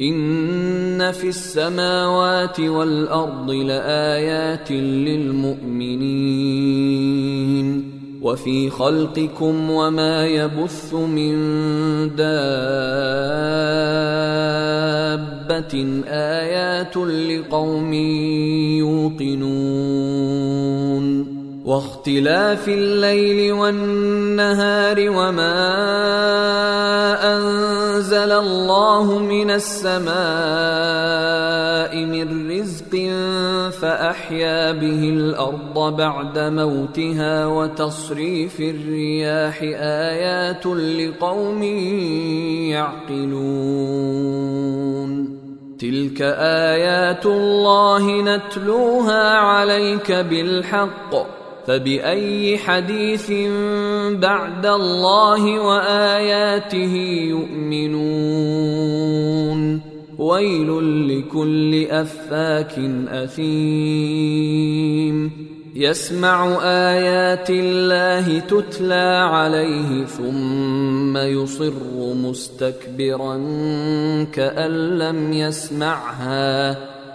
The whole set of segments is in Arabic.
إن في السماوات والأرض لآيات للمؤمنين وفي خلقكم وما يبث من دابة آيات لقوم يوقنون واختلاف الليل والنهار وما أنزل الله من السماء من رزق فأحيا به الأرض بعد موتها وتصريف الرياح آيات لقوم يعقلون. تلك آيات الله نتلوها عليك بالحق. فبأي حديث بعد الله وآياته يؤمنون؟ ويل لكل أفاك أثيم. يسمع آيات الله تتلى عليه ثم يصر مستكبرا كأن لم يسمعها.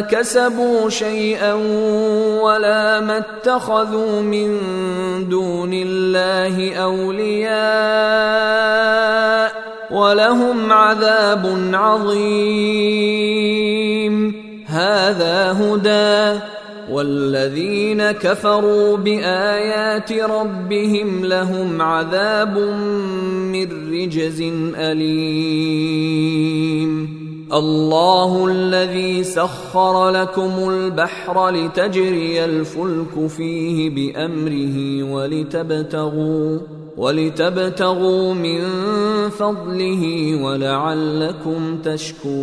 كسبوا شيئا ولا ما اتخذوا من دون الله أولياء ولهم عذاب عظيم. هذا هدى والذين كفروا بآيات ربهم لهم عذاب من رجز أليم. الله الذي سخر لكم البحر لتجري الفلك فيه بأمره ولتبتغوا ولتبتغوا من فضله ولعلكم تشكرون.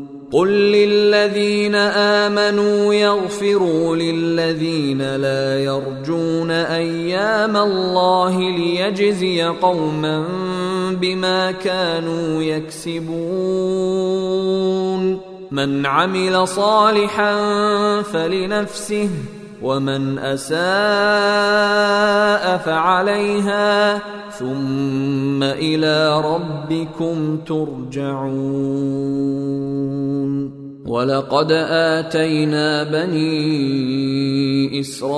قل للذين امنوا يغفروا للذين لا يرجون أيام الله ليجزي قوما بما كانوا يكسبون من عمل صالحا فلنفسه ومن أساء فعليها ثم إلى ربكم ترجعون. ولقد آتينا بني إسرائيل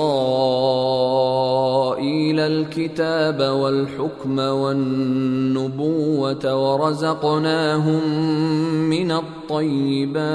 الكتاب والحكم والنبوة ورزقناهم من الطيبات.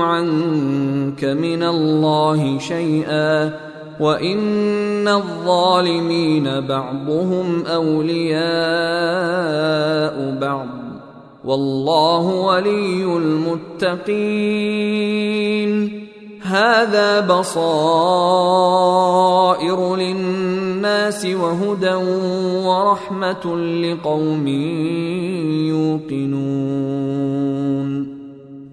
عنك من الله شيئا وإن الظالمين بعضهم أولياء بعض والله ولي المتقين هذا بصائر للناس وهدى ورحمة لقوم يوقنون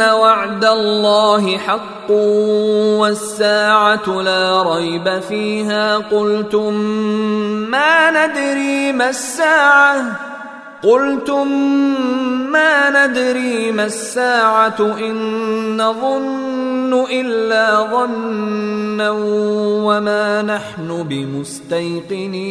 وعد الله حق والساعة لا ريب فيها قلتم ما ندري ما الساعة قلتم ما ندري ما الساعة ان نظن الا ظنا وما نحن بمستيقنين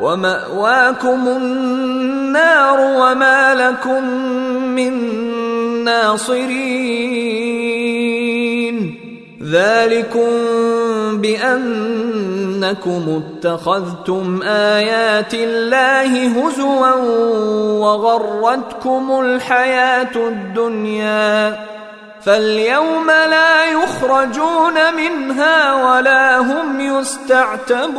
ومأواكم النار وما لكم من ناصرين. ذلكم بأنكم اتخذتم آيات الله هزوا وغرتكم الحياة الدنيا. فاليوم لا يخرجون منها ولا هم يستعتبون.